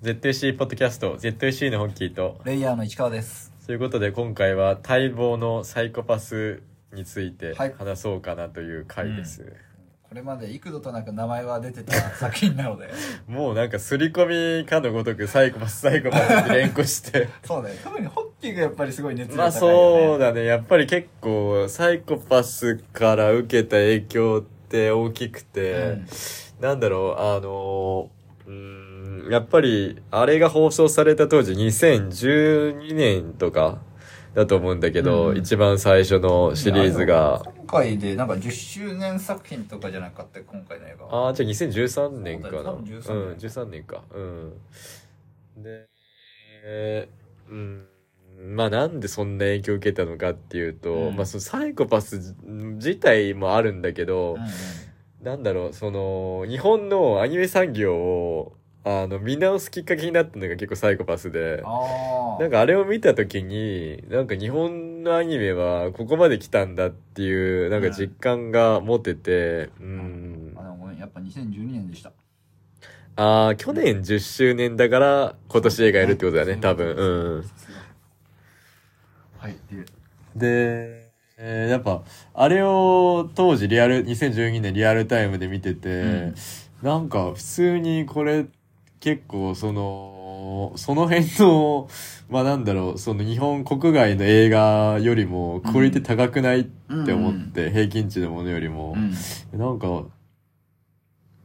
ZC ポッドキャスト ZC のホッキーと。レイヤーの市川です。ということで今回は待望のサイコパスについてはい。話そうかなという回です、これまで幾度となく名前は出てた作品なので、もうなんか刷り込みかのごとくサイコパスサイコパスって連呼して。そうね、特にホッキーがやっぱりすごい熱まあが高いよね。そうだね。やっぱり結構サイコパスから受けた影響って大きくて、うん。なんだろうあのうーんやっぱりあれが放送された当時2012年とかだと思うんだけど、うん。一番最初のシリーズが、今回でなんか10周年作品とかじゃなかった今回の映画。ああじゃあ2013年かな。そうだよ多分13年。うん13年か。うん。でえーうんまあなんでそんな影響を受けたのかっていうと、うん。まあそのサイコパス自体もあるんだけど、うんうんなんだろう、その、日本のアニメ産業を、あの、見直すきっかけになったのが結構サイコパスで。なんかあれを見たときに、なんか日本のアニメはここまで来たんだっていう、なんか実感が持てて、うん。あでもごめんやっぱ2012年でした。ああ、去年10周年だから今年映画やるってことだね、多分。うん。はい。で、で、えーやっぱ、あれを当時リアル、2012年リアルタイムで見てて、うん。なんか普通にこれ結構その、その辺の、まあなんだろう、その日本国外の映画よりもクオリティ高くないって思って、平均値のものよりも。う、ん。なんか、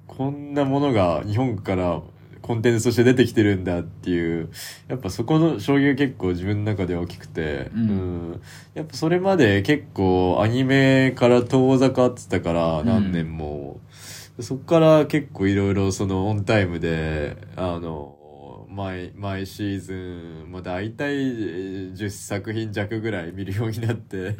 こんなものが日本からコンテンツとして出てきてるんだっていう、やっぱそこの衝撃が結構自分の中で大きくて、うん。うん。やっぱそれまで結構アニメから遠ざかってたから何年も、そっから結構いろいろそのオンタイムで、あの、毎、毎シーズン、まあ大体10作品弱ぐらい見るようになって、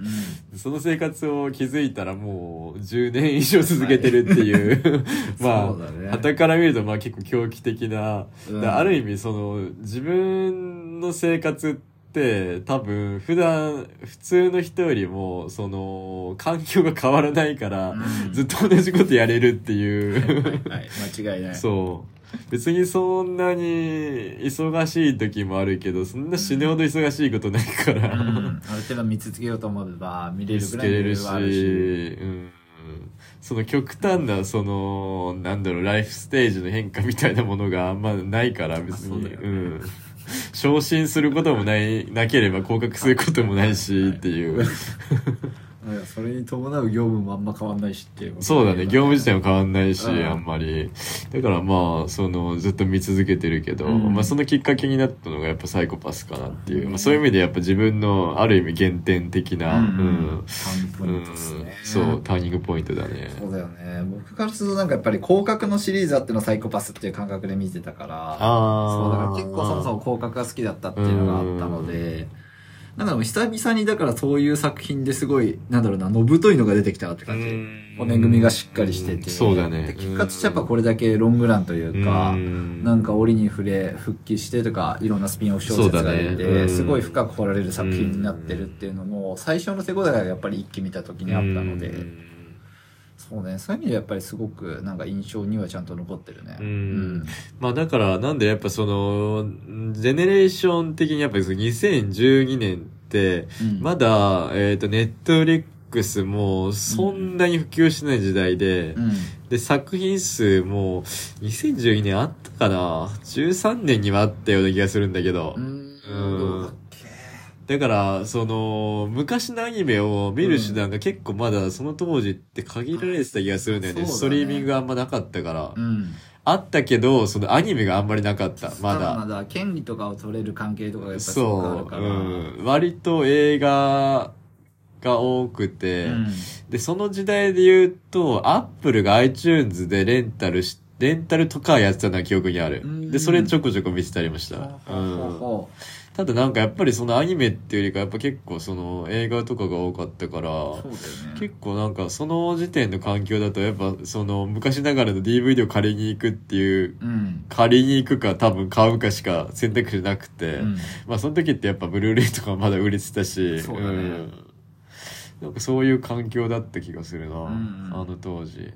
その生活を気づいたらもう10年以上続けてるっていう、まそうだね。あ、旗から見るとまあ結構狂気的な、うん。だある意味その自分の生活って多分普段普通の人よりもその環境が変わらないから、うん。ずっと同じことやれるっていう、はい、間違いない。そう。別にそんなに忙しい時もあるけど、そんな死ぬほど忙しいことないから。うんある程度見続けようと思えば見れ見るぐらいのつけれるし、あるし。うん。その極端な、その、なんだろう、ライフステージの変化みたいなものがあんまないから、別に。そうん。昇進することもない、なければ降格することもないし、っていう。それに伴う業務もあんま変わんないしっていうそうだね、業務自体も変わんないし、うんあんまり。だからまあ、その、ずっと見続けてるけど、うんまあそのきっかけになったのがやっぱサイコパスかなっていう。うんまあそういう意味でやっぱ自分のある意味原点的な、うんうんターニングポイントですね。そう、ターニングポイントだね。そうだよね。僕からするとなんかやっぱり広角のシリーズあってのサイコパスっていう感覚で見てたから、あそうだから結構そもそも広角が好きだったっていうのがあったので、なんかでも久々にだからそういう作品ですごい、なんだろうな、のぶといのが出てきたって感じ。骨組みがしっかりしてて。そうだね。で結果としてやっぱこれだけロングランというか、うん。なんか折に触れ復帰してとかいろんなスピンオフ小説が出て、ねうん。すごい深く掘られる作品になってるっていうのも最初の手応えがやっぱり一気見た時にあったので、うんそうね。そういう意味でやっぱりすごくなんか印象にはちゃんと残ってるね。うん。まあだからなんでやっぱそのジェネレーション的にやっぱりその2012年ってうん。まだえっとネットフリックスもそんなに普及してない時代でうん。で作品数も2012年あったかな？13年にはあったような気がするんだけど。うん。うんだから、その、昔のアニメを見る手段が結構まだその当時って限られてた気がするんだよね。そうだねストリーミングがあんまなかったから。うんあったけど、そのアニメがあんまりなかった。ままだ。だ権利とかを取れる関係とかがやっぱそう、うん。割と映画が多くて、うんで、その時代で言うと、アップルが iTunes でレンタルし、レンタルとかやってたのは記憶にある。うんで、それちょこちょこ見てたりもした。ほうほうほうほただなんかやっぱりそのアニメっていうよりかやっぱ結構その映画とかが多かったから、ね。結構なんかその時点の環境だとやっぱその昔ながらの DVD を借りに行くっていう、うん。借りに行くか多分買うかしか選択肢なくて、うん。まあその時ってやっぱブルーレイとかまだ売れてたし、そうん。なんかそういう環境だった気がするな、ん。あの当時。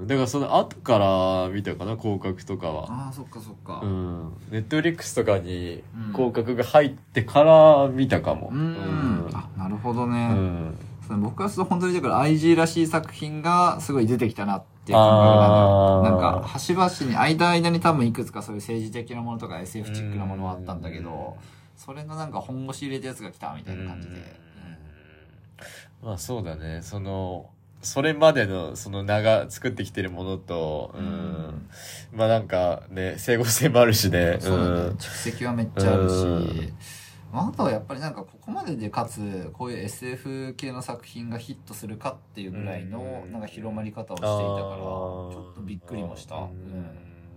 うん。だからその後から見たかな広角とかは。ああそっかそっか。うん。ネットフリックスとかにうん。広角が入ってから見たかも。うん。あなるほどうね、ん。その僕はその本当にだから IG らしい作品がすごい出てきたなっていう感覚なのよあー。なんか端々に間間に多分いくつかそういう政治的なものとか SF チックなものはあったんだけどそれのなんか本腰入れたやつが来たみたいな感じで、まあそうだね。そのそれまでのその名が作ってきてるものと、うん。うん。まあなんかね整合性もあるしね。そうだね。ん。蓄積はめっちゃあるし、うん。まあ、あとはやっぱりなんかここまででかつこういう SF 系の作品がヒットするかっていうぐらいのうん。なんか広まり方をしていたからちょっとびっくりもした、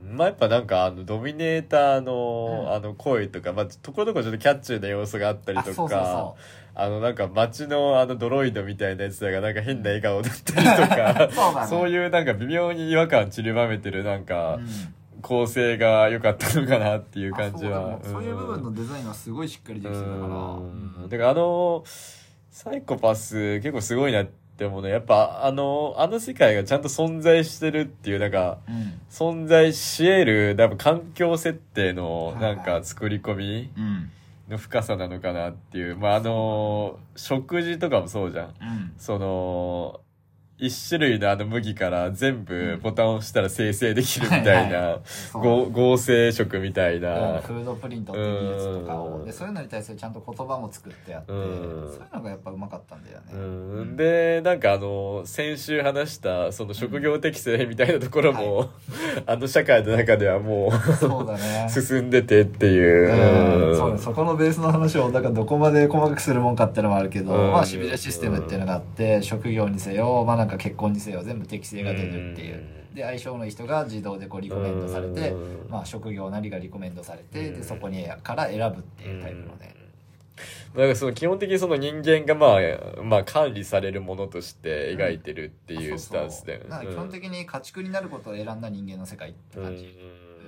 まあやっぱなんかあのドミネーターの、うん。あの声とか、まあ、ところどころちょっとキャッチーな要素があったりとかあのなんか街のあのドロイドみたいなやつらがなんか変な笑顔だったりとかう そうだね。そういうなんか微妙に違和感散りばめてるなんかうん。構成が良かったのかなっていう感じは。あそうそういう部分のデザインはすごいしっかりできてたから。うん。だからあのサイコパス結構すごいなって思うのはやっぱあのあの世界がちゃんと存在してるっていうなんかうん。存在し得る多分環境設定のなんか作り込みうんの深さなのかなっていう。まああの食事とかもそうじゃん。うん。その一種類のあの麦から全部ボタンを押したら生成できるみたいな、合成食みたいうんな、フードプリントっていう技術とかうん。をでそういうのに対するちゃんと言葉も作ってやってうん。そういうのがやっぱうまかったんだよね。うん、でなんかあの先週話したその職業適性みたいなところも、あの社会の中ではもそうだね。う 進んでてっていう、うん。そうね。そこのベースの話をだからどこまで細かくするもんかっていうのもあるけど、うん。まあシビュレシステムっていうのがあって職業にせよまあなんか結婚にせよ全部適性が出るっていう。うん。で相性のいい人が自動でこうリコメンドされてうん。まあ職業なりがリコメンドされてうん。でそこにから選ぶっていうタイプのね。だからその基本的にその人間がまあ、まあ管理されるものとして描いてるっていうスタンスで。基本的に家畜になることを選んだ人間の世界ってうん感じ、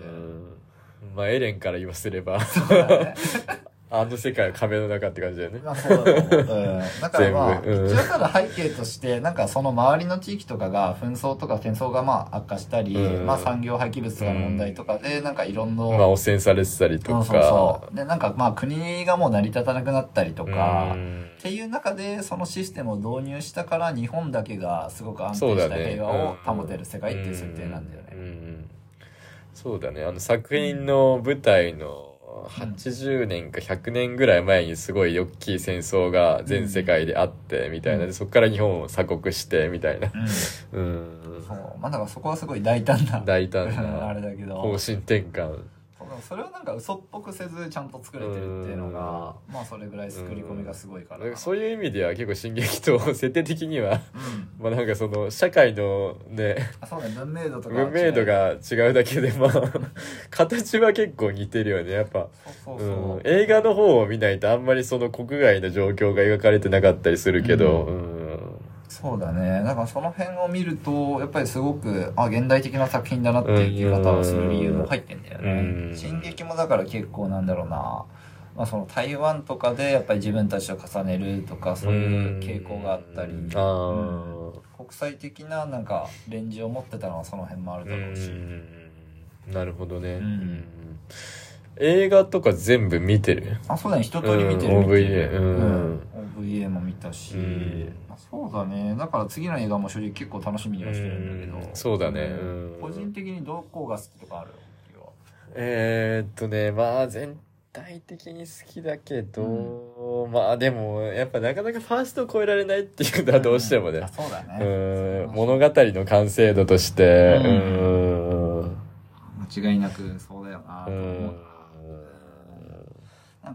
うん。まあエレンから言わせれば、あの世界は壁の中って感じだよね。まあそうだと思う。うん。だからまあ、一応ただ背景として、なんかその周りの地域とかが紛争とか戦争がまあ悪化したり、うんまあ産業廃棄物とかの問題とかで、なんかいろんな、まあ汚染されてたりとか。そうそうそう。で、なんかまあ国がもう成り立たなくなったりとか、うんっていう中でそのシステムを導入したから日本だけがすごく安定した平和を保てる世界っていう設定なんだよね。そうだねあの作品の舞台の80年か100年ぐらい前にすごい大きい戦争が全世界であってみたいな、うんでそこから日本を鎖国してみたいなうん。うんそう。まあだからそこはすごい大胆な、大胆 あなれだけど。方針転換それをなんか嘘っぽくせずちゃんと作れてるっていうのがまあそれぐらい作り込みがすごいからそういう意味では結構進撃と設定的にはうん。まあなんかその社会のねあそうね文明度とか文明度が違う。だけでまあ 形は結構似てるよねやっぱ。映画の方を見ないとあんまりその国外の状況が描かれてなかったりするけど、うんそうだね。だからその辺を見るとやっぱりすごくあ現代的な作品だなっていう気方をする理由も入ってんだよね。うん。進撃もだから結構なんだろうな。まあその台湾とかでやっぱり自分たちと重ねるとかそういう傾向があったり、あー。国際的ななんかレンジを持ってたのはその辺もあるだろうし、うん。なるほどね、うん。うん映画とか全部見てる？あ、そうだね、一通り見てる。うん。OVA うん。OVA も見たし、うん。あそうだね。だから次の映画も正直結構楽しみにはしてるんだけど。うん。そうだね。個人的にどこが好きとかある？えー、っとねまあ全体的に好きだけど、まあでもやっぱなかなかファーストを超えられないっていうのはどうしてもね。あ、そうだうね。ん物語の完成度として。ううん。間違いなくそうだよなとう。思う。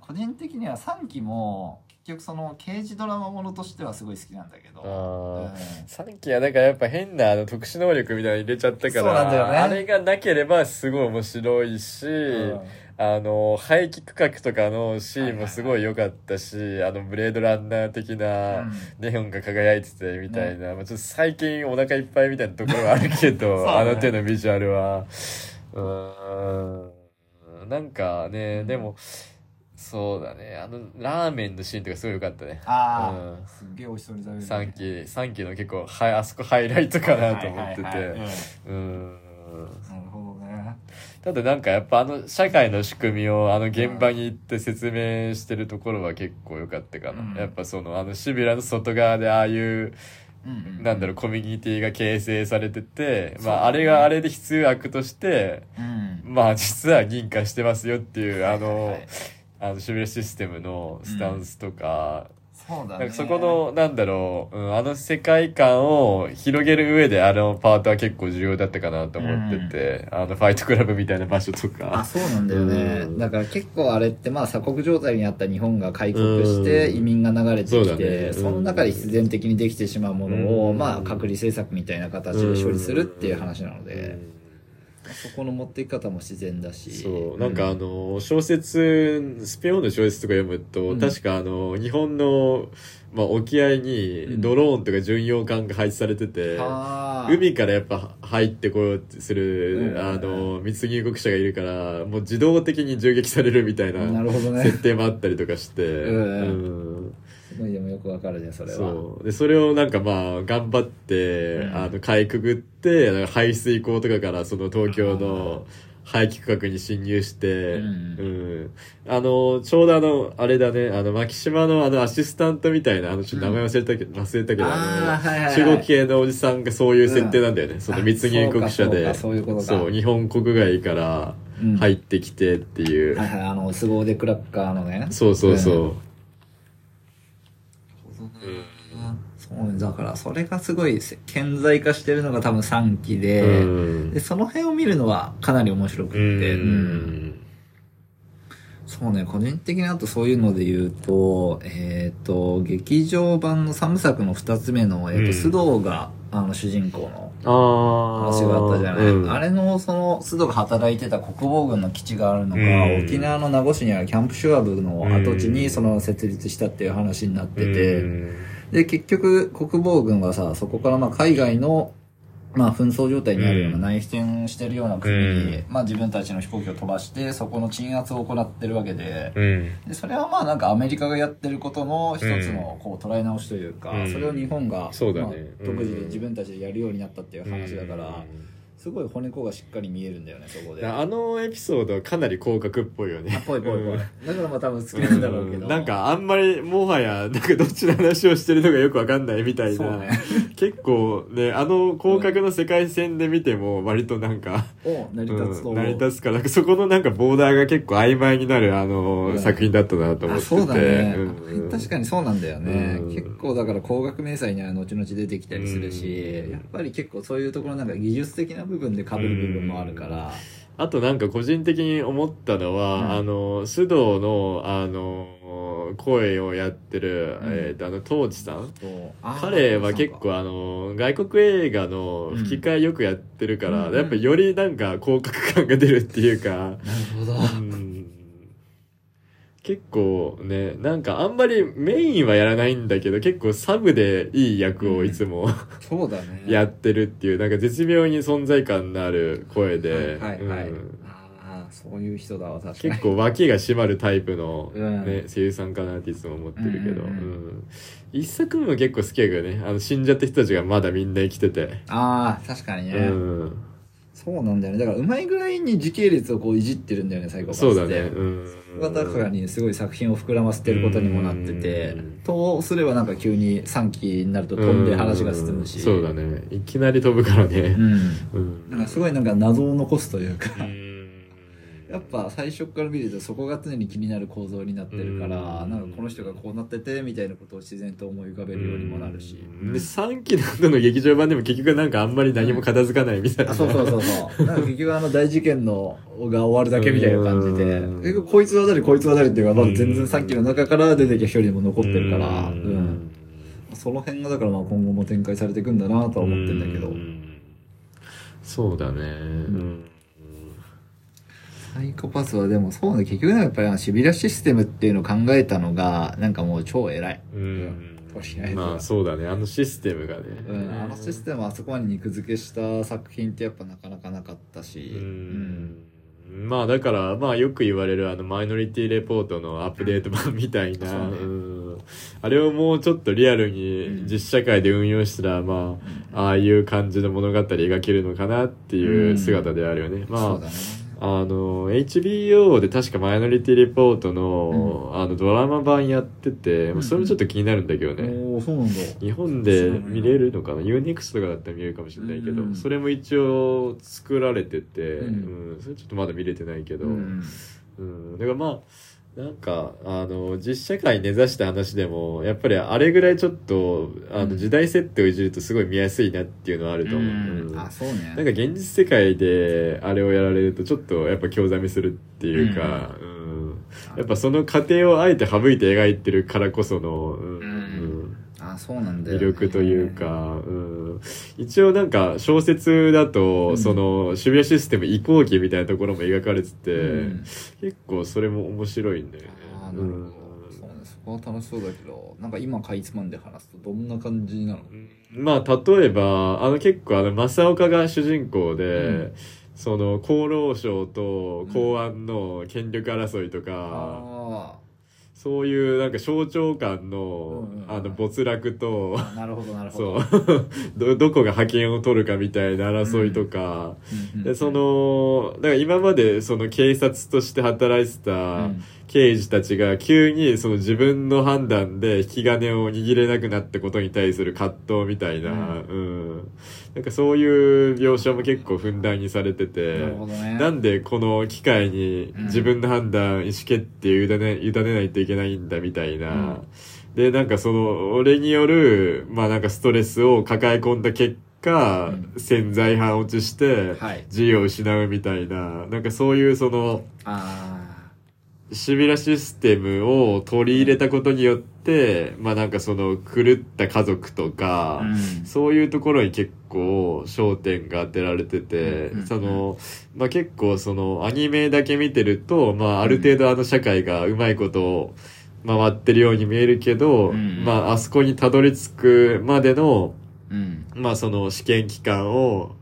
個人的には3期も結局その刑事ドラマものとしてはすごい好きなんだけど。うん。さっきはなんかやっぱ変なあの特殊能力みたいなの入れちゃったからね。あれがなければすごい面白いし、うん。あの排気区画とかのシーンもすごい良かったし、あのブレードランナー的なうん。ネオンが輝いててみたいな、まあ、ちょっと最近お腹いっぱいみたいなところはあるけど、ね。あの手のビジュアルは。うーん。なんかね、でもそうだね。あの、ラーメンのシーンとかすごい良かったね。あうんあ、すっげえ美味しそうに食べる、3期、3期の結構、はい、あそこハイライトかなと思ってて。うん。なるほどね。ただなんかやっぱあの社会の仕組みをあの現場に行って説明してるところは結構良かったかな。うんやっぱそのあのシビラの外側でああいう、うんなんだろう、コミュニティが形成されてて、まああれがあれで必要悪として、うん。まあ実は認可してますよっていう、あのはい、あのシビラシステムのスタンスとか、そうだね。なんかそこの、なんだろう、うん、あの世界観を広げる上であのパートは結構重要だったかなと思ってて、あのファイトクラブみたいな場所とあ、か。そうなんだよね。うん。だから結構あれってまあ鎖国状態にあった日本が開国してうん。移民が流れてきて、ね。その中で必然的にできてしまうものを、うん。まあ隔離政策みたいな形で処理するっていう話なので、そこの持っていき方も自然だし。そう、なんかあの、小説、スペインの小説とか読むと、うん。確かあの、日本の、まあ、沖合にドローンとか巡洋艦が配置されてて、あ。ー海からやっぱ入ってこようとする、うん。あの、密入国者がいるから、もう自動的に銃撃されるみたいな。設定もあったりとかして、うん。うんすごいでもよくわかるね、それは。そう。で、それをなんかまあ、頑張って、うんあの、かいくぐって、排水溝とかからその東京の排気区画に侵入して、うんうんあの、ちょうどあの、あれだね、あの、牧島のあの、アシスタントみたいな、あの、ちょっと名前忘れたけど、忘れたけど、あの、はいはいはい中国系のおじさんがそういう設定なんだよね。その密入国者で。あそそそういうことかそう、日本国外からうん入ってきてっていう。はいはい、あの、凄腕クラッカーのね。そうそうそう。うんそうだからそれがすごい顕在化してるのが多分3期で,、うん。でその辺を見るのはかなり面白くって。そうね。個人的にあとそういうので言うとえっ、と劇場版の3部作の2つ目の、えーとうん。須藤があの主人公の。話があったじゃない、うん。あれのその須藤が働いてた国防軍の基地があるのが、うん。沖縄の名護市にあるキャンプシュワブの跡地にその設立したっていう話になってて、うんで、結局、国防軍はさ、そこからまあ海外の、まあ紛争状態にあるようなうん。内戦してるような国に、うん。まあ自分たちの飛行機を飛ばして、そこの鎮圧を行ってるわけで、うん。でそれはまあなんかアメリカがやってることの一つのこう捉え直しというか、うん。それを日本が、そうだね。まあ独自で自分たちでやるようになったっていう話だから、うんすごい骨子がしっかり見えるんだよね、そこで。あのエピソードはかなり広角っぽいよね。ぽいぽいぽい。うんだからまあ多分好きなんだろうけど。なんかあんまりもはやなんかどっちの話をしてるのかよくわかんないみたいな、そうね。結構ねあの広角の世界線で見ても割となんか、を成り立つと思う。うん成り立つからなんかそこのなんかボーダーが結構曖昧になるあの、うん作品だったなと思っててあそうだね、うん確かにそうなんだよね、うん結構だから高額明細には後々出てきたりするし、うんやっぱり結構そういうところなんか技術的な部分で被る部分もあるから、あとなんか個人的に思ったのは、うん。あの須藤のあの声をやってる、うん。えーとあの当時さん。彼は結構あの外国映画の吹き替えよくやってるから、うんやっぱよりなんか広角感が出るっていうか、なるほど、うん結構ねなんかあんまりメインはやらないんだけど結構サブでいい役をいつも、そうだね。やってるっていうなんか絶妙に存在感のある声で、はいはい、はい。うん。ああそういう人だわ確かに。結構脇が締まるタイプの、うん。ね声優さんかなっていつも思ってるけど、うんうんうん。うん。一作目も結構好きやけどね。あの死んじゃった人たちがまだみんな生きてて、ああ確かにね、うん、そうなんだよね。だからうまいぐらいに時系列をこういじってるんだよね最後そうだね、うん、がだからにすごい作品を膨らませてることにもなっててうん。とすればなんか急に3期になると飛んで話が進むし。うんそうだねいきなり飛ぶからねうんうんなんかすごいなんか謎を残すというかうんやっぱ最初から見るとそこが常に気になる構造になってるからうん。なんかこの人がこうなっててみたいなことを自然と思い浮かべるようにもなるし。うん。で3期の後の劇場版でも結局なんかあんまり何も片付かないみたいな、あそうそうそうそう。なんか結局あの大事件のが終わるだけみたいな感じで。うん。結局こいつは誰こいつは誰っていうかまだ全然3期の中から出てきた一人でも残ってるからううん。んその辺がだからまあ今後も展開されていくんだなとは思ってんだけど。うん。そうだね。うんサイコパスはでもそうね結局なんかやっぱりあのシビラシステムっていうのを考えたのがなんかもう超偉い、うん。とりあえずまあそうだね。あのシステムがね。うん、あのシステムをあそこまで肉付けした作品ってやっぱなかなかなかったし、うん。まあだから、まあよく言われるあのマイノリティレポートのアップデート版みたいな、そうね。うん。あれをもうちょっとリアルに実社会で運用したら、まあ、ああいう感じの物語描けるのかなっていう姿であるよね。まあそうだね。あの、HBO で確かマイノリティレポートの、あのドラマ版やってて、うんそれもちょっと気になるんだけどね。そうなんだ。日本で見れるのかな ?UNEXT とかだったら見れるかもしれないけど、うんそれも一応作られてて、ううんん、それちょっとまだ見れてないけど、ううん、ん。だからまあ、なんか、あの、実社会に根ざした話でも、やっぱりあれぐらいちょっと、あの、うん。時代設定をいじるとすごい見やすいなっていうのはあると思う。うん。あ、そうね。なんか現実世界であれをやられるとちょっとやっぱ興ざめするっていうか、うん。やっぱその過程をあえて省いて描いてるからこその、うん。うんあ、そうなんだよ、魅力という。か、うん、一応なんか小説だと、うん。その渋谷システム移行期みたいなところも描かれてて、うん。結構それも面白いんだよね。あーなるほど。そうね、そこは楽しそうだけど、なんか今かいつまんで話すとどんな感じなの？うん。まあ例えばあの結構あの正岡が主人公で、うん。その厚労省と公安の権力争いとか、あそういうなんか省庁間の、あの没落と、あ、なるほど、なるほそど。う。どどこが覇権を取るかみたいな争いとか、でそ、のだから今までその警察として働いてうたん刑事たちが急にその自分の判断で引き金を握れなくなったことに対する葛藤みたいな、うん。なんかそういう描写も結構ふんだんにされててね。なんでこの機会に自分の判断、意思決定を委ね委ねないといけないんだみたいな、でなんかその俺によるまあなんかストレスを抱え込んだ結果、うん。潜在犯落ちしてはい。自由を失うみたいな。なんかそういうそのあシビラシステムを取り入れたことによってまあなんかその狂った家族とか、あ。うん。そういうところに結構焦点が当てられてて、うんその、まあ、結構そのアニメだけ見てると、まあ、ある程度あの社会がうまいことを回ってるように見えるけど、うんまあ、あそこにたどり着くまでの、うん。まあ、その試験期間を、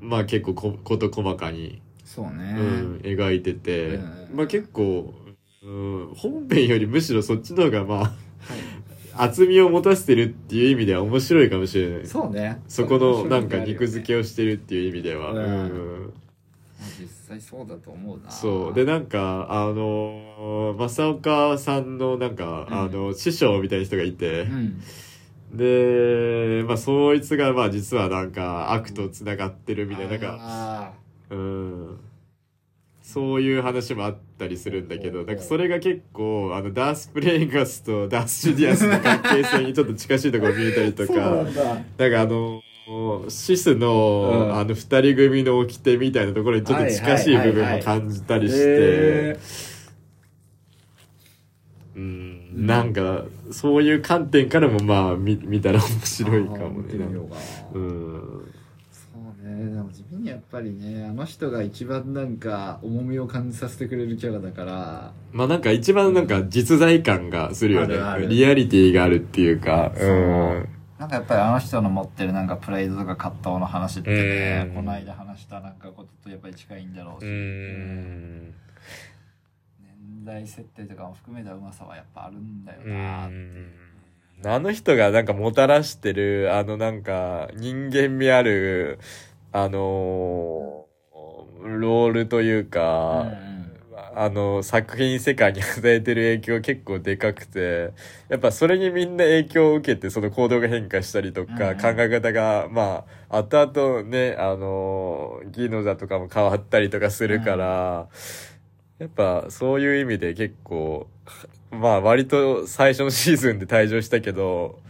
まあ、結構こ事細かに、そうね。うん、描いてて、うんまあ、結構、うん、本編よりむしろそっちの方がまあ、はい厚みを持たせてるっていう意味では面白いかもしれない。そうね。そこのなんか肉付けをしてるっていう意味では。うんうん実際そうだと思うな。そう。で、なんか、あのー、正岡さんのなんか、うんあの、師匠みたいな人がいてう、ん。で、まあ、そいつがまあ実はなんか悪と繋がってるみたいな、なんか、あうん。そういう話もあったりするんだけど、なんかそれが結構、あの、ダース・プレイガスと ダース・シュディアスの関係性にちょっと近しいところ見えたりとか、なんかあの、シスの、うんあの二人組の掟みたいなところにちょっと近しい部分も感じたりしてへ、うん、なんか、そういう観点からもまあ見見たら面白いかもね。うん。ね。でも自分にやっぱりね、あの人が一番なんか重みを感じさせてくれるキャラだから、まあなんか一番なんか実在感がするよね。あるあるリアリティがあるっていうか。そうなんかやっぱりあの人の持ってるなんかプライドとか葛藤の話ってね、うんこの間話したなんかこととやっぱり近いんだろうし、うん。年代設定とかも含めたうまさはやっぱあるんだような。んあの人がなんかもたらしてる、あのなんか人間味ある、あのーロールというか、あの作品世界に与えてる影響結構でかくて、やっぱそれにみんな影響を受けてその行動が変化したりとか、うん。考え方が、まあ、後々ね、あのーギノザとかも変わったりとかするから、やっぱそういう意味で結構、まあ割と最初のシーズンで退場したけど、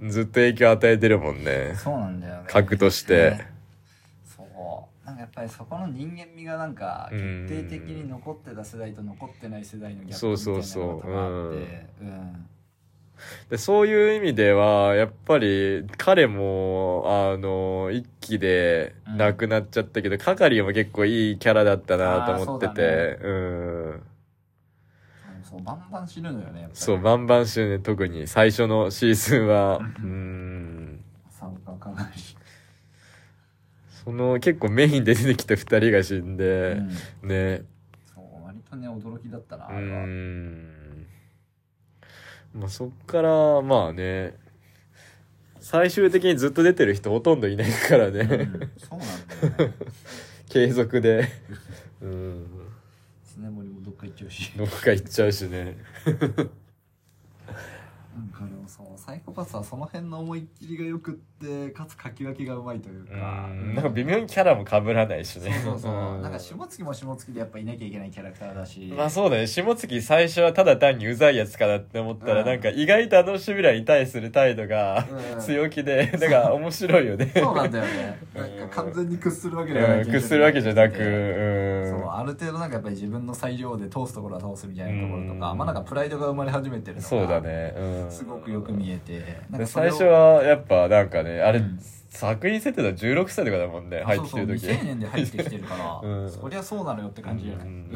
うん。ずっと影響与えてるもんね。そうなんだよね。核としてぱりそこの人間味がなんかうん。決定的に残ってた世代と残ってない世代のギャップみたいなそうそうそう。ことがあって、うん。でそういう意味ではやっぱり彼もあの一期で亡くなっちゃったけど、係も結構いいキャラだったなと思ってて。う,、ん。そう、バンバン死ぬのよね。そうバンバンしてね特に。最初のシーズンは。うん。参加かなり。その結構メインで出てきた二人が死んで、うん。ね。そう割とね驚きだったなうあれは。ん。まあそっからまあね最終的にずっと出てる人ほとんどいないからね、うんそうなんだよね。継続で。うん。常森もどっか行っちゃうし。どっか行っちゃうしね。なんかでもそうサイコパスはその辺の思いっきりがよくってかつ書き分けがうまいといううかん。なんか微妙にキャラも被らないしね。そうそうそう、ん。なんか下月も下月でやっぱいなきゃいけないキャラクターだし。まあそうだね。下月最初はただ単にうざいやつかなって思ったら、うん。なんか意外とあのシビラに対する態度がうん。強気で、なんか面白いよね。そう。なんだよね。うん。なんか完全に屈するわけではないうん屈するわけじゃなく、そううん。ある程度なんかやっぱり自分の裁量で通すところは通すみたいなところとか、うん。まあなんかプライドが生まれ始めてるのがそうだね、うん、すごくよく見えて。なんでかそれを最初はやっぱなんかねあれ、うん作品設定だと16歳とかだもんね入ってきてる時。そうそう未成年で入ってきてるから、うん。そりゃそうなのよって感じうん。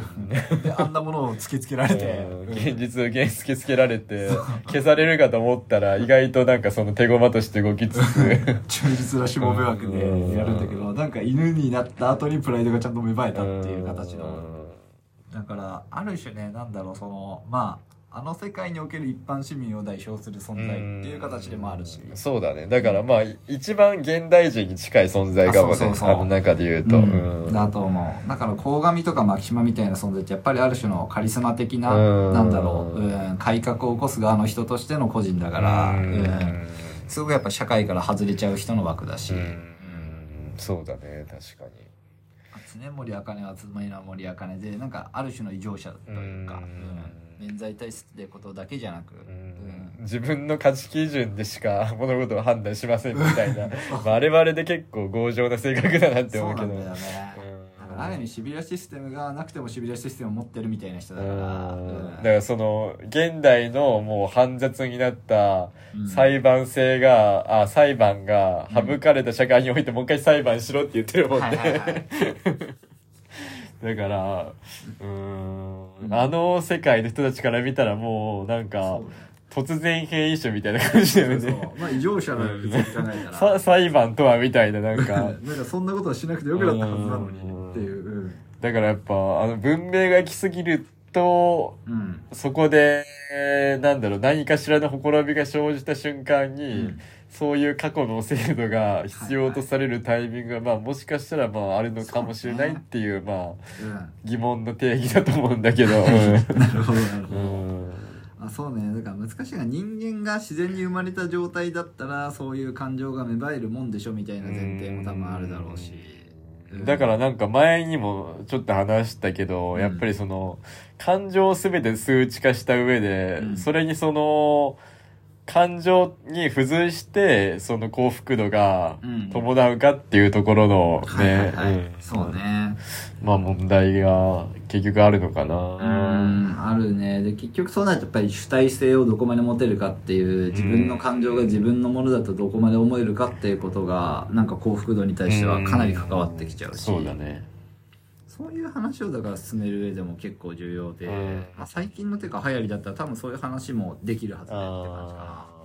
であんなものを突きつけられて、うん。現実を現実突きつけられて消されるかと思ったら意外となんかその手駒として動きつつ。忠実なしもべ枠でやるんだけど、なんか犬になった後にプライドがちゃんと芽生えたっていう形の、だからある種ねなんだろうそのまああの世界における一般市民を代表する存在っていう形でもあるし、うん。そうだね。だからまあ一番現代人に近い存在かもね。あそうそうそう。あの中で言うと、うん。うん。だと思う。だから鴻上とか牧島みたいな存在ってやっぱりある種のカリスマ的な、うん。なんだろう、うん、改革を起こす側の人としての個人だから、すごくやっぱ社会から外れちゃう人の枠だし、うん。そうだね。確かに。常森茜は妻の森茜でなんかある種の異常者というか、うん。うん免罪体質ってことだけじゃなく、うん。自分の価値基準でしか物事を判断しませんみたいな。まああれはあれで結構強情な性格だなってそう思うけど。なんだよね、だからある意味シビラシステムがなくてもシビラシステムを持ってるみたいな人だから、うん。だからその現代のもう煩雑になったうん。裁判制が、あ裁判が省かれた社会においてもう一回裁判しろって言ってるもんね、はいはいはい。だからうんあの世界の人たちから見たらもうなんかそう突然変異種みたいな感じだよそうねまあ異常者の普通に考えたら。さ 裁判とはみたいななんか。なんかそんなことはしなくてよくなったはずなのにっていう。うん。だからやっぱあの文明が行き過ぎるとうん。そこで、えーなんだろう、何かしらのほころびが生じた瞬間に、うん。そういう過去の制度が必要とされるタイミングが、まあもしかしたらまああるのかもしれないっていう、まあう疑問の定義だと思うんだけど。ん なるほどなるほど、うん。あそうね。だから難しいが人間が自然に生まれた状態だったらそういう感情が芽生えるもんでしょみたいな前提も多分あるだろうし。うんだからなんか前にもちょっと話したけど、うん。やっぱりその感情を全て数値化した上で、うん。それにその感情に付随してその幸福度がうん。伴うかっていうところのね、そうね。まあ問題が結局あるのかうな。んあるね。で結局そうなるとやっぱり主体性をどこまで持てるかっていう自分の感情が自分のものだとどこまで思えるかっていうことがなんか幸福度に対してはかなり関わってきちゃうし。そうだね。そういう話をだから進める上でも結構重要で、うん。まあ、最近のてか流行りだったら多分そういう話もできるはずだよって感じかあー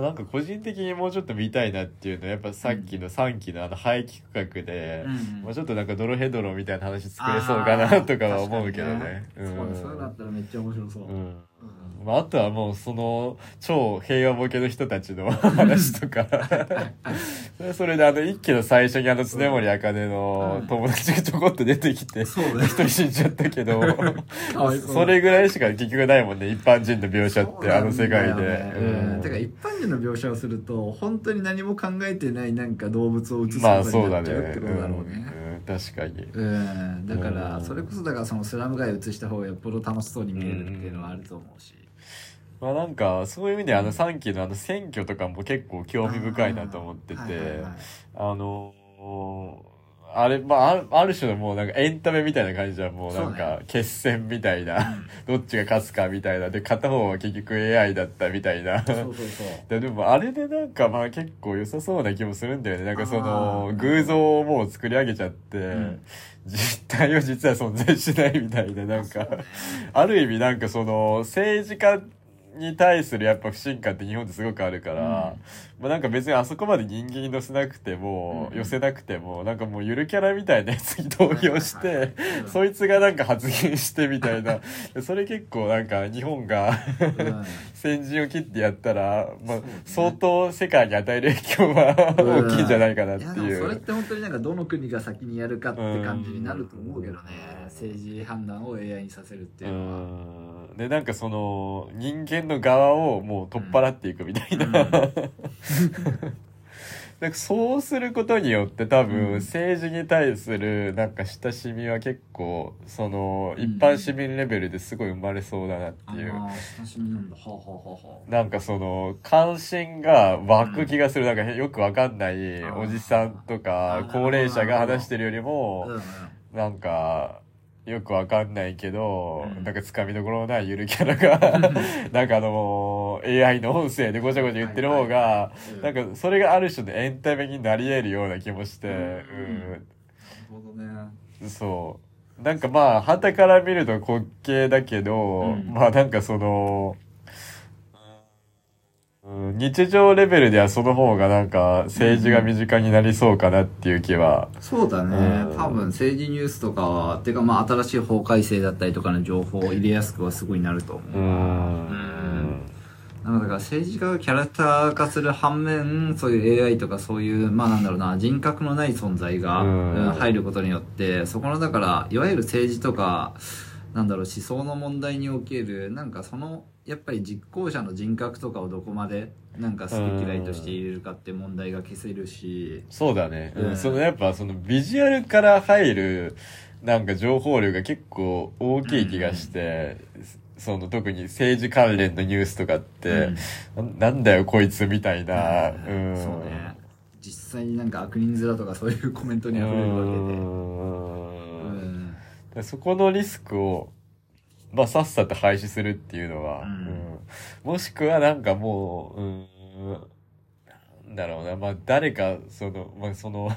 なんか個人的にもうちょっと見たいなっていうのはやっぱさっきの3期のあの廃棄区画で、な、うん。まあ、ちょっとなんかドロヘドロみたいな話作れそうかなとかは思うけどね。ねそうそういうのあったらめっちゃ面白そう、うん。うんまあ、あとはもうその超平和ボケの人たちの 話とか。それであの一期の最初にあの常森茜のうん。友達がちょこっと出てきて一人死んじゃったけど それぐらいしか結局ないもんね一般人の描写ってあの世界で。うん。てか一般人の描写をすると本当に何も考えてないなんか動物を映すまあことになっちゃうってことだろうね、うん。うん。確かに。うん。だからうん。それこそだからそのスラム街を映した方がよっぽど楽しそうに見えるっていうのはあると思うし、まあなんかそういう意味であの3期のあの選挙とかも結構興味深いなと思っててはいはいはい。あのあれ、まあ、ある種のもうなんかエンタメみたいな感じじゃんもうなんか決戦みたいな、どっちが勝つかみたいなで片方は結局 AI だったみたいな。そうそうそう。ででもあれでなんかまあ結構良さそうな気もするんだよね。なんかその偶像をもう作り上げちゃって、ん。実態は実は存在しないみたいななんか、ある意味なんかその政治家に対するやっぱ不信感って日本ってすごくあるから、まあなんか別にあそこまで人間に乗せなくても、うん寄せなくても、なんかもうゆるキャラみたいなやつに投票して、はいはいはいそいつがなんか発言してみたいな、それ結構なんか日本がうん。先陣を切ってやったら、まあ相当世界に与える影響は大きいんじゃないかなっていやでもいう。それって本当になんかどの国が先にやるかって感じになると思うけどね。政治判断を AI にさせるっていうのは。うんでなんかその人間の側をもう取っ払っていくみたいな、うん。なんかそうすることによって多うん。分政治に対するなんか親しみは結構そのうん。一般市民レベルですごい生まれそうだなっていう、なんかその関心が湧く気がする、なんかよくわかんないおじさんとあかー高齢者が話してるよりも、なんか、よくわかんないけど、うん。なんかつかみどころのないゆるキャラが、なんかあの、AI の音声でごちゃごちゃ言ってる方が、はいはいはい。なんかそれがある種のエンタメになり得るような気もして、なるほどね。うん、そう。なんかまあ、旗から見ると滑稽だけど、うん。まあなんかその、うん日常レベルではその方がなんか政治が身近になりそうかなっていう気は、そうだね、うん。多分政治ニュースとかはてかまあ新しい法改正だったりとかの情報を入れやすくはすごいなると思ううな、ん。だから政治家がキャラクター化する反面そういう AI とかそういうまあなんだろうな人格のない存在が、うん。うん入ることによってそこのだからいわゆる政治とかなんだろう思想の問題におけるなんかそのやっぱり実行者の人格とかをどこまでなんか好き嫌いとして入れるかって問題が消せるし、そうだね。うん。そのやっぱそのビジュアルから入るなんか情報量が結構大きい気がして、その特に政治関連のニュースとかって、ななんだよこいつみたいな、うん。そうね。実際になんか悪人面とかそういうコメントに溢れるわけで。うん。うん。そこのリスクを、まあ、さっさと廃止するっていうのは、うん。うん。もしくはなんかもう、うん、なんだろうな、まあ、誰か、その、まあ、その、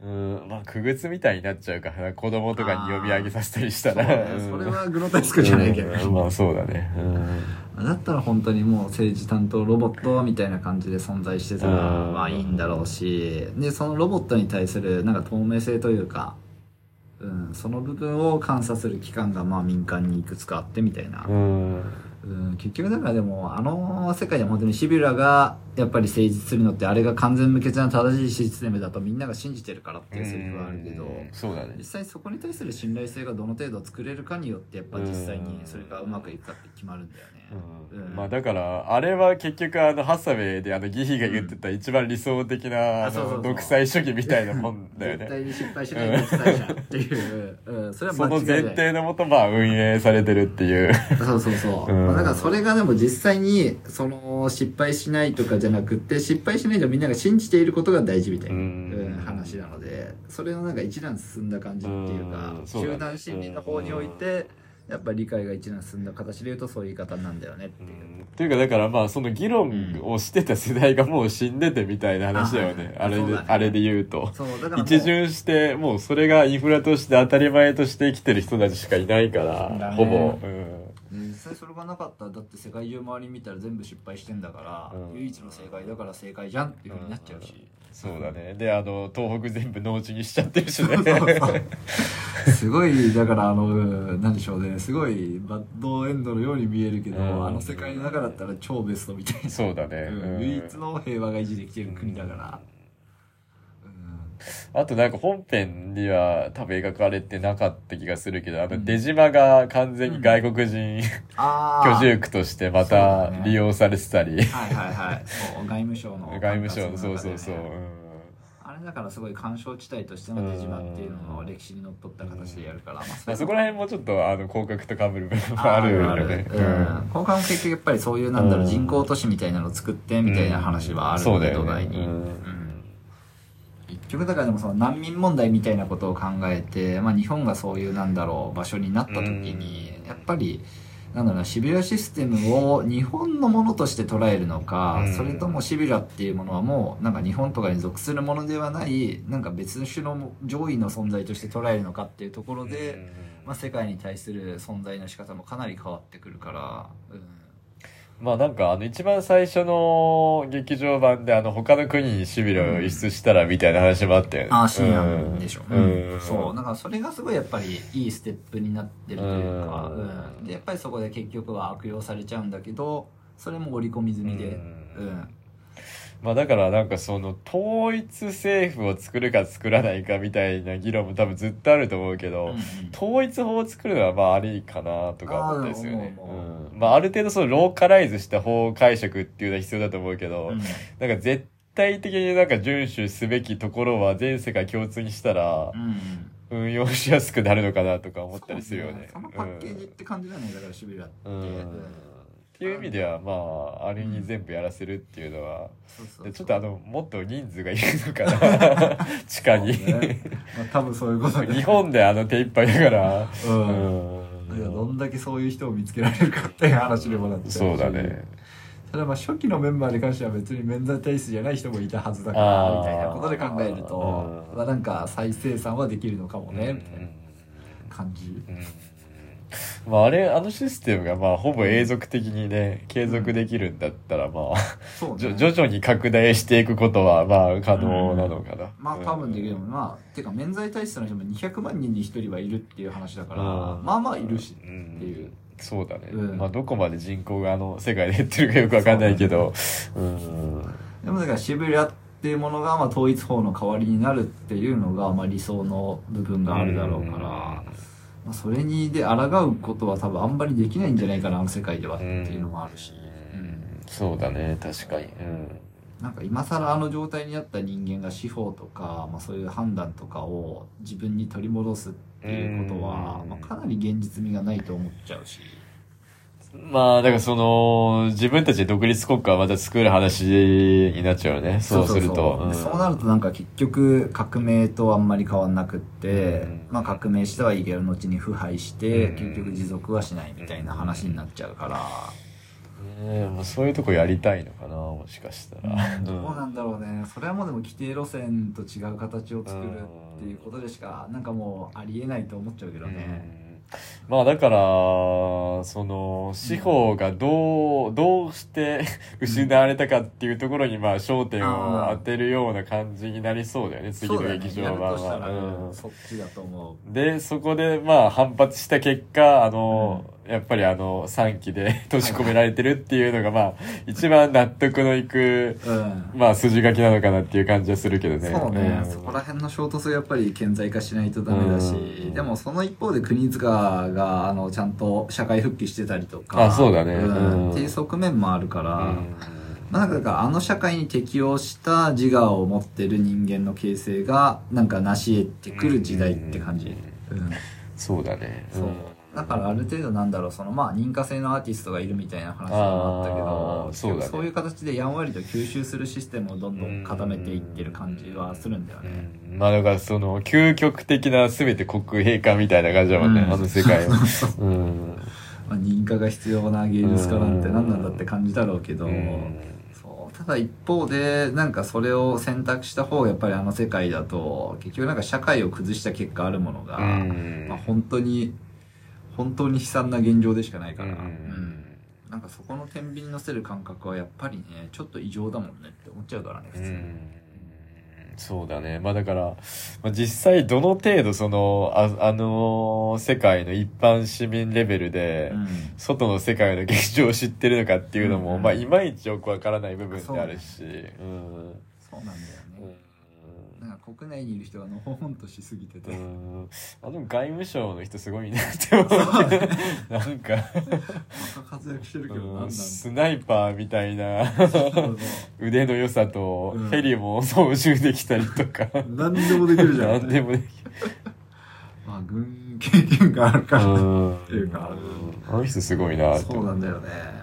うん、まあ、区別みたいになっちゃうからな、子供とかに呼び上げさせたりしたら。そうね。うんそれはグロテスクじゃないけど、うん。まあ、そうだね。うん。だったら本当にもう政治担当ロボットみたいな感じで存在してたらうん。まあいいんだろうし。でそのロボットに対するなんか透明性というか、うん、その部分を監査する機関がまあ民間にいくつかあってみたいな、うん。うん、結局だからでもあの世界で本当にシビュラがやっぱり成立するのってあれが完全無欠な正しいシステムだとみんなが信じてるからっていうセリフはあるけど、うんそうだね実。際そこに対する信頼性がどの程度作れるかによってやっぱ実際にそれがうまくいくかって決まるんだよね。まあだからあれは結局あのハサウェイであのギヒが言ってた一番理想的な独裁主義みたいなもんだよ絶ね。対に失敗しない独裁者っていう、うん、それはその前提のもとまあ運営されてるっていう。そうそうそう、うん。まあだからそれがでも実際にその失敗しないとかじゃなくって失敗しないとみんなが信じていることが大事みたいな、話なので。それのなんか一段進んだ感じっていうか集団心理の方においてやっぱり理解が一段進んだ形で言うとそういう言い方なんだよねっていう。っていうかだからまあその議論をしてた世代がもう死んでてみたいな話だよね。ああれで、ねあれで言うと。一巡してもうそれがインフラとして当たり前として生きてる人たちしかいないかだら、ねほぼ。うん実際それがなかったらだって世界中周り見たら全部失敗してんだから、うん。唯一の正解だから正解じゃんっていうふうになっちゃうし、そうだね。で、あの、東北全部農地にしちゃってるしね。すごいだからあのなんでしょうね。すごいバッドエンドのように見えるけど、うん。あの世界の中だったら超ベストみたいな、そうだね。うんうん。唯一の平和が維持できてる国だから、あとなんか本編には多分描かれてなかった気がするけど、あの出島が完全に外国人、あ 居住区としてまたね。利用されてたり、はいはいはい。外務省の 外務省のそうそうそう。うん。あれだからすごい干渉地帯としての出島っていうのの歴史にのっとった形でやるから、まあまあ、そこら辺もちょっとあの広角と被る部分もあある。よね。うん。今回も結局やっぱりそういうなんだろう、うん人工都市みたいなのを作ってみたいな話はあるそうだので、土よね。台に、うん局だからでもその難民問題みたいなことを考えて、まあ、日本がそういうなんだろう場所になった時に、やっぱりなんだろうなシビラシステムを日本のものとして捉えるのか、うん。それともシビラっていうものはもうなんか日本とかに属するものではないなんか別種の上位の存在として捉えるのかっていうところで、まあ、世界に対する存在の仕方もかなり変わってくるから、うん、まあなんかあの一番最初の劇場版であの他の国にシビルを輸出したらみたいな話もあったよね。ああ、深夜でしょ。ううんん。そう。だからそれがすごいやっぱりいいステップになってるというか、うんうん。で、やっぱりそこで結局は悪用されちゃうんだけど、それも織り込み済みで、ううんん。まあだからなんかその統一政府を作るか作らないかみたいな議論も多分ずっとあると思うけど、うんうん統一法を作るのはまあありかなとか思ったんですよね。うんまあある程度そのローカライズした法解釈っていうのは必要だと思うけど、うんなんか絶対的になんか遵守すべきところは全世界共通にしたらうんうん。運用しやすくなるのかなとか思ったりするよね。そのパッケージって感じだね、だからシビラって。うんうんっていう意味ではまああれに全部やらせるっていうのは、ちょっとあのもっと人数がいるのかな 地下に、ね。まあ多分そういうことで日本であの手一杯だから、うん。うん。いやどんだけそういう人を見つけられるかっていう話にもなっちゃうし。そうだね。ただまあ初期のメンバーに関しては別に免罪体質じゃない人もいたはずだかあらー。みたいなことで考えるとうん。まあなんか再生産はできるのかもねうんみたいな感じ。うん まああれあのシステムがまあほぼ永続的にね継続できるんだったらまあね。徐々に拡大していくことはまあ可能なのかな、まあ多分できるもんまあてか免罪体質の人も200万人に1人はいるっていう話だからうん。まあまあいるしうんっていう。そうだね、うん。まあどこまで人口があの世界で減ってるかよくわかんないけど。うん。でもだからシベリアっていうものがまあ統一法の代わりになるっていうのがまあ理想の部分があるだろうからまあ、それにで抗うことは多分あんまりできないんじゃないかなあの世界ではっていうのもあるし、うん。そうだね確かに。うん。なんか今更あの状態になった人間が司法とか、まあ、そういう判断とかを自分に取り戻すっていうことは、うん。まあ、かなり現実味がないと思っちゃうし、まあだからその自分たちで独立国家をまた作る話になっちゃうよね。そうすると。そうなるとなんか結局革命とあんまり変わんなくって、うん。まあ、革命してはいいけど後に腐敗してうん。結局持続はしないみたいな話になっちゃうから。ねまあそういうとこやりたいのかなもしかしたら、どうなんだろうね。それはもうでも規定路線と違う形を作るっていうことでしかなんかもうありえないと思っちゃうけどねまあだからその司法がどうどうして失われたかっていうところにまあ焦点を当てるような感じになりそうだよね次の劇場版は。うんそっちだと思う。でそこでまあ反発した結果あの、やっぱりあの3期で閉じ込められてるっていうのがまあ一番納得のいくうん。まあ筋書きなのかなっていう感じはするけどね。そうね、ん。そこら辺の衝突をやっぱり顕在化しないとダメだし、うん。でもその一方で国塚があのちゃんと社会復帰してたりとかあそうだね。ん。うん。っていう側面もあるから、うん。まあ、なんかあの社会に適応した自我を持ってる人間の形成がなんか成し得てくる時代って感じ、うん。そうだね。そうだからある程度なんだろうそのまあ認可制のアーティストがいるみたいな話もあったけあどーそうだね。そういう形でやんわりと吸収するシステムをどんどん固めていってる感じはするんだようね。ん。まあだからその究極的な全て国営化みたいな感じだもんね、うん。あの世界は。うん。まあ、認可が必要な芸術家なんて何なんだって感じだろうけど、ただ一方でなんかそれを選択した方がやっぱりあの世界だと結局なんか社会を崩した結果あるものが、うん。まあ、本当に本当に悲惨な現状でしかないから、うんうんなんかそこの天秤に乗せる感覚はやっぱりねちょっと異常だもんねって思っちゃうからね普通に。うん。そうだね。まあだから、まあ、実際どの程度その、ああの世界の一般市民レベルで、うん。外の世界の現状を知ってるのかっていうのも、うんまあいまいちよくわからない部分ってあるし、う。ん。そうなんだよなんか国内にいる人がのほほんとしすぎてて、うん。あの外務省の人すごいなって思うけど、なんか、活躍してるけどなんだスナイパーみたいな。腕の良さとうん。ヘリも操縦できたりとか、何でもできるじゃん。何でもできまあ軍経験があるから、うん。っていうか。あの人すごいなってそうなんだよね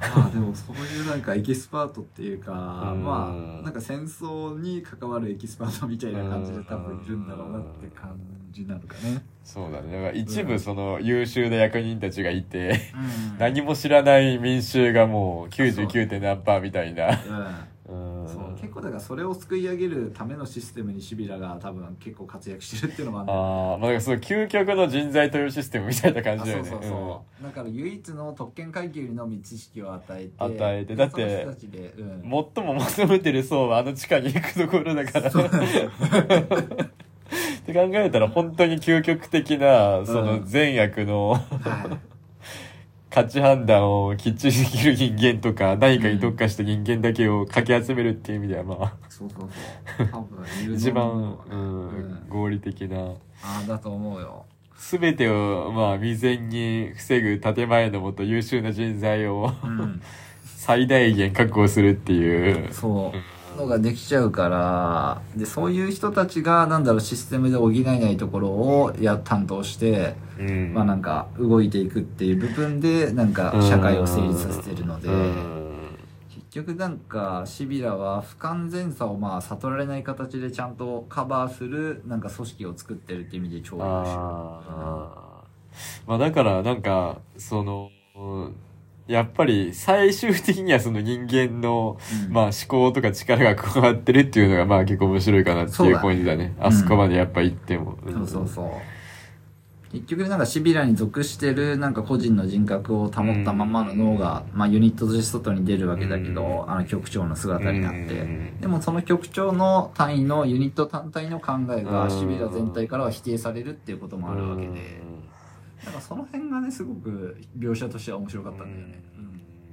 まあでもそういうなんかエキスパートっていうか、うん。まあなんか戦争に関わるエキスパートみたいな感じで多分いるんだろうなって感じなのかね、そうだね。だから一部その優秀な役人たちがいて、うん。何も知らない民衆がもう 99. 点何パーみたいな、そう。結構だからそれを救い上げるためのシステムにシビラが多分結構活躍してるっていうのもあるんだよね。ああ、まあ、だからその究極の人材投与システムみたいな感じだよね。あそうそうそう、だから唯一の特権階級のみ知識を与えて与えてだってその人たちで、うん。うん最も求めてる層はあの地下に行くところだから。って考えたら本当に究極的な、その善悪のはい価値判断をきっちりできる人間とか、何かに特化した人間だけをかき集めるっていう意味では、まあ、そうそうそう多分一番思、ううんん、合理的な。ああだと思うよすべてを、まあ、未然に防ぐ建前のもと優秀な人材をうん最大限確保するっていう。そうのができちゃうからでそういう人たちがなんだろうシステムで補えないところをや担当して、うん。まあなんか動いていくっていう部分でなんか社会を成立させてるので、うん。結局なんかシビラは不完全さをまあ悟られない形でちゃんとカバーするなんか組織を作ってるっていう意味で超優秀まあだからなんかそのやっぱり最終的にはその人間の、うん。まあ思考とか力が加わってるっていうのがまあ結構面白いかなっていうポイントだね。うん。あそこまでやっぱ行っても、そうそうそう。結局なんかシビラに属してるなんか個人の人格を保ったままの脳が、まあユニットとして外に出るわけだけど、あの局長の姿になって、うん。でもその局長の単位のユニット単体の考えがうん。シビラ全体からは否定されるっていうこともあるわけで、うんなんかその辺がねすごく描写としては面白かったんだよね。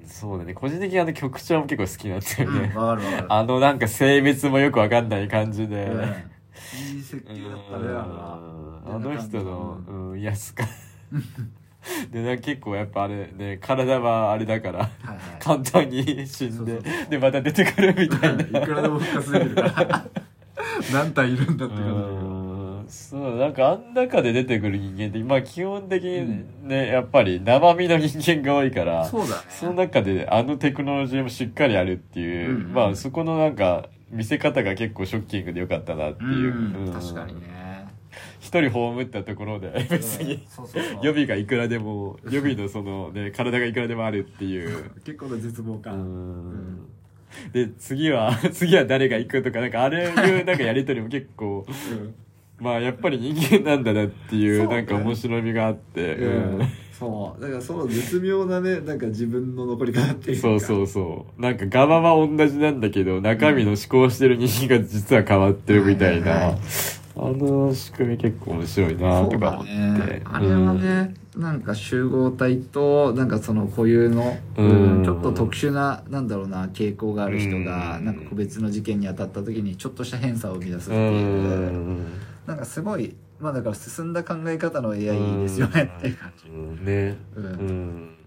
そうだね。個人的にあの曲調も結構好きなんだようん。ね、わ、かるわかる。あのなんか性別もよくわかんない感じで、うん。いい設計だったねあの人の、うん、安か。でなんか結構やっぱあれね体はあれだからはいはい。簡単に死んででまた出てくるみたいな。いくらでも復活できるから。何体いるんだって感じうんそうなんかあん中で出てくる人間ってまあ基本的にね、やっぱり生身の人間が多いからそうだね。その中であのテクノロジーもしっかりあるっていう、うんうん。まあそこのなんか見せ方が結構ショッキングでよかったなっていう、うんうん。確かにね。一人葬ったところで別に。そうそうそう。予備がいくらでも予備のそのね体がいくらでもあるっていう。結構な絶望う感ん。で次は次は誰が行くとかなんかあれいうなんかやりとりも結構うんまあやっぱり人間なんだなっていうなんか面白みがあって、うん。うん。そう。だからその絶妙なねなんか自分の残り方っていうか。そうそうそう。なんか側は同じなんだけど中身の思考してる人間が実は変わってるみたいな、はいはいはい。あの仕組み結構面白いなとか思って、ね。あれはね、なんか集合体となんかその固有の、うん。ちょっと特殊ななんだろうな傾向がある人が、うん。なんか個別の事件に当たった時にちょっとした偏差を生み出すってう。いう、んなんかすごいまあだから進んだ考え方の AI ですよねっていう感じ、うん。ね。うん。うん。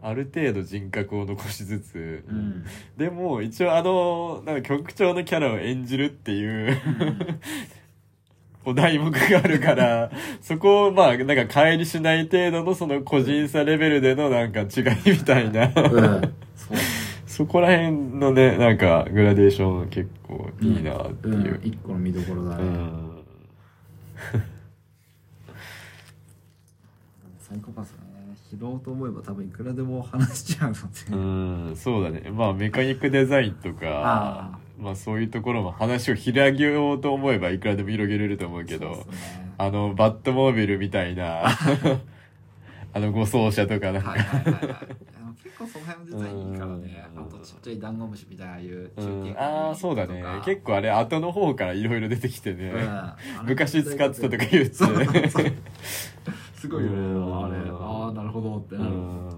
ある程度人格を残しつつ、うん。でも一応あのなんか局長のキャラを演じるっていうお題目があるから そこをまあなんか乖離しない程度のその個人差レベルでのなんか違いみたいな、うん、そこら辺のねなんかグラデーション結構いいなってう。ん。いう。一個の見どころだね、うん サイコパスね。拾おうと思えば多分いくらでも話しちゃうので、うん、そうだね。まあ、メカニックデザインとかあ、まあ、そういうところも話を広げようと思えばいくらでも広げれると思うけど、ね。あの、バットモービルみたいな、あの、護送車とかなんか、はいはいはいはい。あの結構その辺のデザインいいからね。うん。あとちっちゃいダンゴムシみたいなああいうう中継ん、ああ、そうだね。結構あれ、後の方からいろいろ出てきてね、昔使ってたとか言って。そうそうそう。すごいよねうんあれ。ああなるほどってなる。うん。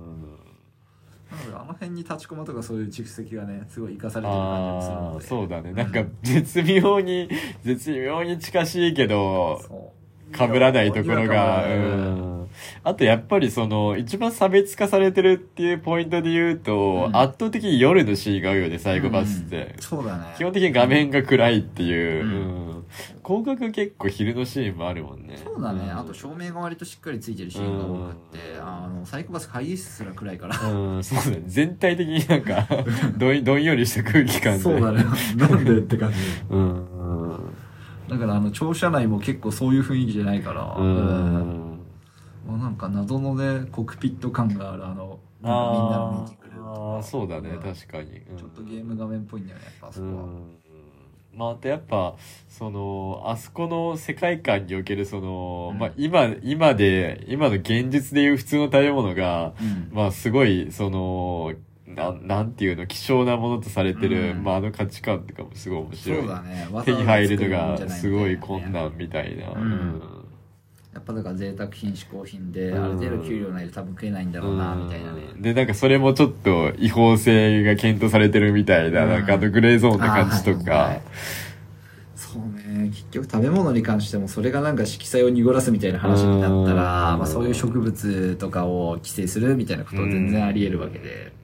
なのであの辺に立ちコマとかそういう蓄積がねすごい生かされてる感じもするので。そうだね。なんか、絶妙に、絶妙に近しいけど、そう。被らないところが、うんあとやっぱりその、一番差別化されてるっていうポイントで言うと、うん。圧倒的に夜のシーンが多いよね、サイコパスって。うん。そうだね。基本的に画面が暗いっていう、うん。うん。広角結構昼のシーンもあるもんね。そうだね、ん。あと照明が割としっかりついてるシーンが多くって、うん。あのサイコパス会議室すら暗いから、うん、そうだね。全体的になんか どん、どんよりした空気感で。そうだね。なんでって感じ。うん。だからあの庁舎内も結構そういう雰囲気じゃないから、うん。もうなんか謎のねコックピット感があるあのみんなの見に来るあああそうだねうん。確かに、うん。ちょっとゲーム画面っぽいんだよねやっぱあそこは、うん。まあ、あとやっぱそのあそこの世界観におけるその、うん。まあ、今今で今の現実でいう普通の食べ物が、うん。まあすごいそのなんなんていうの希少なものとされてる、うん。まあ、あの価値観とかもすごい面白い。そうだね。手に入るのがすごい困難みたいな、うんやっぱだから贅沢品嗜好品で、うん。ある程度給料ないと多分食えないんだろうな、みたいなね。うんで、なんかそれもちょっと違法性が検討されてるみたいな、うん。なんかあのグレーゾーンな感じとあーはいはい。そうね結局食べ物に関してもそれがなんか色彩を濁らすみたいな話になったら、うん。まあ、そういう植物とかを規制するみたいなことは全然あり得るわけで、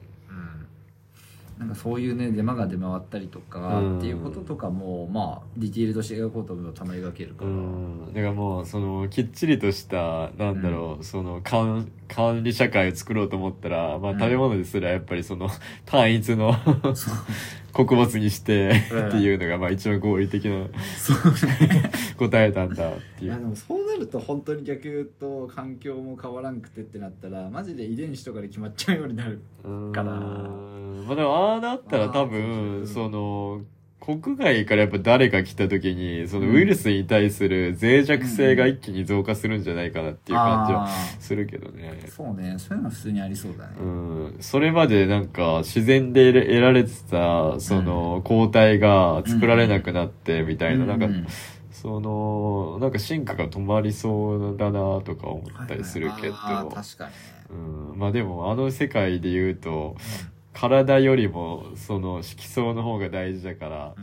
うん、なんかそういうねデマが出回ったりとかうん。っていうこととかもまあディティールとして描こうと思うとたまに描けるかうら、ん。だからもう、その、きっちりとした、なんだろう、その、管、管理社会を作ろうと思ったら、まあうん。食べ物ですらやっぱりその、単一の穀物にしてうん。っていうのが、まあ一番合理的な答えなんだっていう。いやでもそうなると本当に逆言うと環境も変わらんくてってなったらマジで遺伝子とかで決まっちゃうようになるから。うんまあでも、ああなったら多あ分、ーその、国外からやっぱ誰か来た時に、そのうんウイルスに対する脆弱性が一気に増加するんじゃないかなっていう感じはあするけどね。ーそうね。そういうのは普通にありそうだね、うん、それまでなんか自然で得られてた、その抗体が作られなくなってみたいな、なんか、うんその、なんか進化が止まりそうだなとか思ったりするけど、あー確かにね、うん、まあでもあの世界で言うと、体よりもその色相の方が大事だから、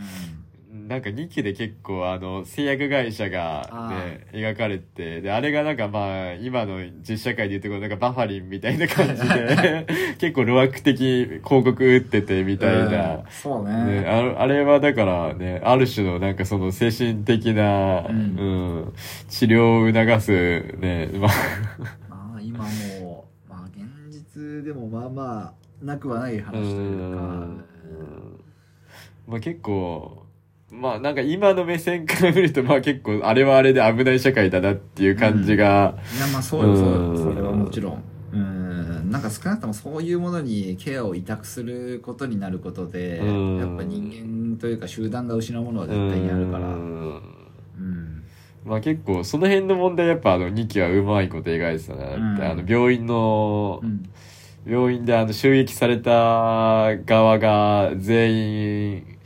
なんか2期で結構あの製薬会社がね描かれてであれがなんかまあ今の実社会でいうところなんかバファリンみたいな感じで 結構路悪的広告打っててみたいな。うん、そうね。ね、あのあれはだからねある種のなんかその精神的な、ううんん治療を促すねまあ。まあ今もうまあ現実でもまあまあなくはない話というか。うん。まあ結構まあなんか今の目線から見るとまあ結構あれはあれで危ない社会だなっていう感じが、いやまあそうよそううん。よそれはもちろん。うん。なんか少なくともそういうものにケアを委託することになることでうん。やっぱ人間というか集団が失うものは絶対にあるから。ううん。んまあ結構その辺の問題やっぱあの2期はうまいこと描いてたなって、うん。あの病院の、うん。病院であの襲撃された側が全員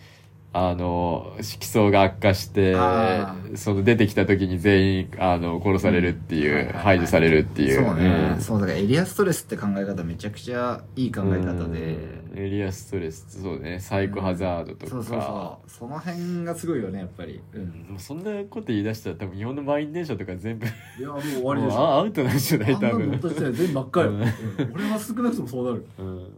あの色相が悪化してあその出てきた時に全員あの殺されるっていう、うんはいはいはい。排除されるっていう。そうね、ん。そうだからエリアストレスって考え方めちゃくちゃいい考え方で、うん。エリアストレスそうね。サイコハザードとか、そうそうそう。その辺がすごいよねやっぱり、う、うん。そんなこと言い出したら多分日本の満員電車とか全部いやもう終わりでしょ。アアウトなんじゃない多分。全部真っ赤よ、俺は少なくともそうなる、うん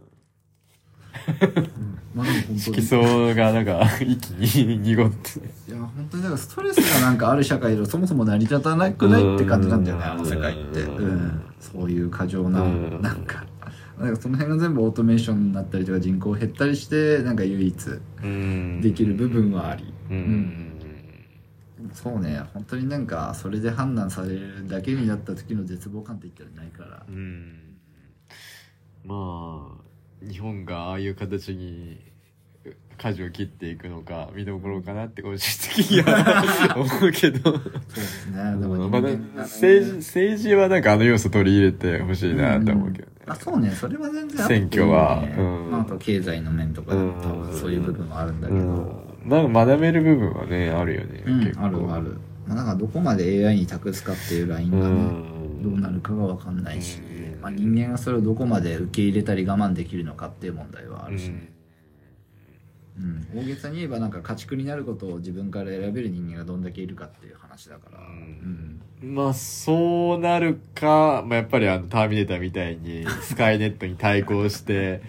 まあでも本当色に相がなんか一気に濁って。いや本当にだからストレスがなんかある社会でそもそも成り立たなくないって感じなんだよねうん。あの世界って、うん。うん、そういう過剰な、うん。なんか。なんかその辺が全部オートメーションになったりとか人口減ったりしてなんか唯一うん。できる部分はあり、うん。そうね。本当になんかそれで判断されるだけになった時の絶望感って言ったらないから。うん。まあ日本がああいう形に舵を切っていくのか見どころかなって個人的には 思うけど。そうですね。政治政治はなんかあの要素取り入れてほしいなと思うけどね、あそうね。それは全然選挙は。うん。まあ、あと経済の面とか多分そういう部分もあるんだけど、うん。なんか学べる部分はねあるよね、うん結構。あるある、まあ、なんかどこまで AI に託すかっていうラインうがね、ん。どうなるかが分かんないし、うんまあ、人間がそれをどこまで受け入れたり我慢できるのかっていう問題はあるしね、うん。大げさに言えばなんか家畜になることを自分から選べる人間がどんだけいるかっていう話だから、うん。まあそうなるか、まあ、やっぱりあのターミネーターみたいにスカイネットに対抗して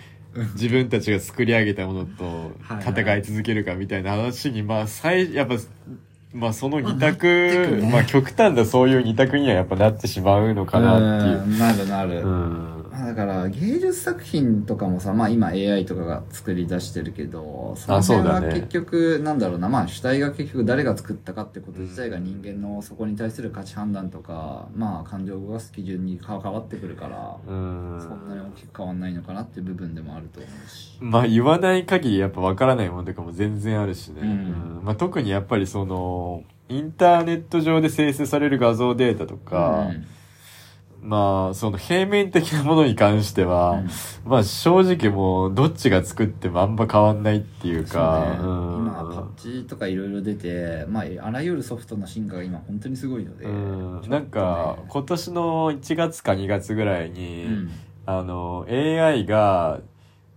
自分たちが作り上げたものと戦い続けるかみたいな話にまあ最やっぱまあその二まあね。まあ極端なそういう二択にはやっぱなってしまうのかなっていう。うんなるなる、うんだから芸術作品とかもさ、まあ今 AI とかが作り出してるけど、そのあそう辺は結局、なんだろうな、まあ主体が結局誰が作ったかってこと自体が人間のそこに対する価値判断とか、まあ感情を動かす基準に関わってくるから、うん。そんなに大きく変わんないのかなっていう部分でもあると思うし。まあ言わない限りやっぱ分からないものとかも全然あるしね、うん。うん。まあ、特にやっぱりそのインターネット上で生成される画像データとか、うんまあその平面的なものに関しては、うん。まあ正直もうどっちが作ってもあんま変わんないっていうそうかね、うん今パッチとかいろいろ出て、まああらゆるソフトの進化が今本当にすごいので、うん。ね。なんか今年の1月か2月ぐらいに、うん。あの AI が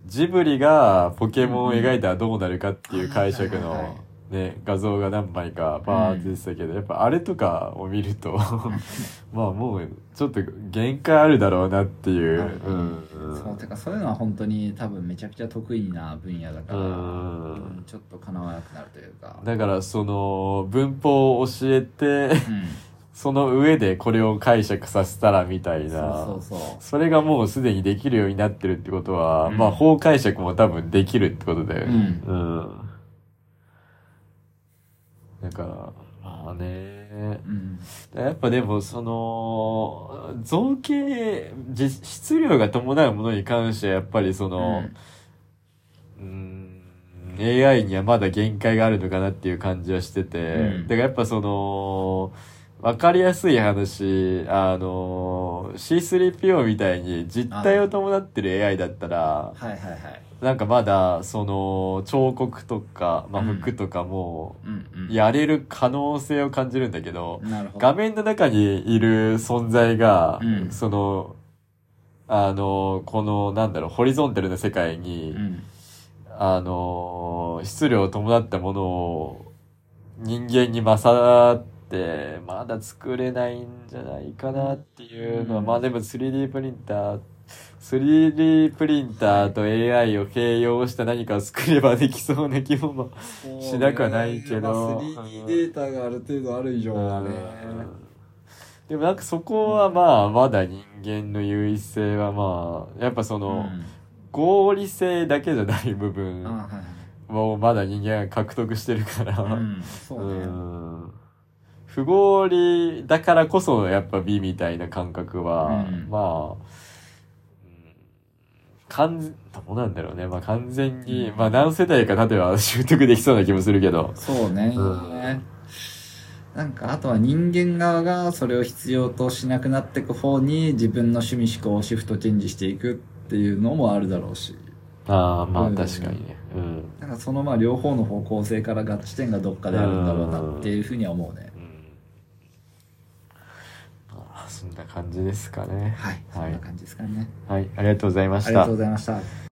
ジブリがポケモンを描いたらどうなるかっていう解釈のね画像が何枚かバーって出てたけど、やっぱあれとかを見ると まあもうちょっと限界あるだろうなっていう、なるほどうん。そうてかそういうのは本当に多分めちゃくちゃ得意な分野だから、うん。うんちょっとかなわなくなるというか、だからその文法を教えてうん、その上でこれを解釈させたらみたいな。そうそうそう。それがもうすでにできるようになってるってことは、うん。まあ法解釈も多分できるってことだよね。ううん。だから、まあね。うん。やっぱでもその、造形、実質量が伴うものに関してはやっぱりその、うん、AI にはまだ限界があるのかなっていう感じはしてて、うん。だからやっぱその、わかりやすい話、あの、C3PO みたいに実体を伴ってる AI だったら、はいはいはいなんかまだ、その、彫刻とか、まあ、うん。服とかも、やれる可能性を感じるんだけど、画面の中にいる存在が、うん。その、あの、この、なんだろう、ホリゾンタルな世界に、うん。あの、質量を伴ったものを人間に勝って、まだ作れないんじゃないかなっていうのは、うん。まあでも 3D プリンター、3D プリンターと AI を併用した何かを作ればできそうな気も、まあしなくはないけど。まあ 3D データがある程度ある以上はねでもなんかそこはまあまだ人間の優位性はまあやっぱその合理性だけじゃない部分をまだ人間が獲得してるから、うんそうね。うん。不合理だからこそやっぱ美みたいな感覚は、うん。まあ、うん完全どうなんだろうね。まあ完全に、まあ何世代か経てば 習得できそうな気もするけど。そうね、うんなんかあとは人間側がそれを必要としなくなっていく方に自分の趣味思考をシフトチェンジしていくっていうのもあるだろうしああ、まうんあ確かにね。うん。なんかそのまあ両方の方向性から合致点がどっかであるんだろうなっていうふうには思うねうんまあそんな感じですかね。はい、そんな感じですかねはい、ありがとうございましたありがとうご。ざいました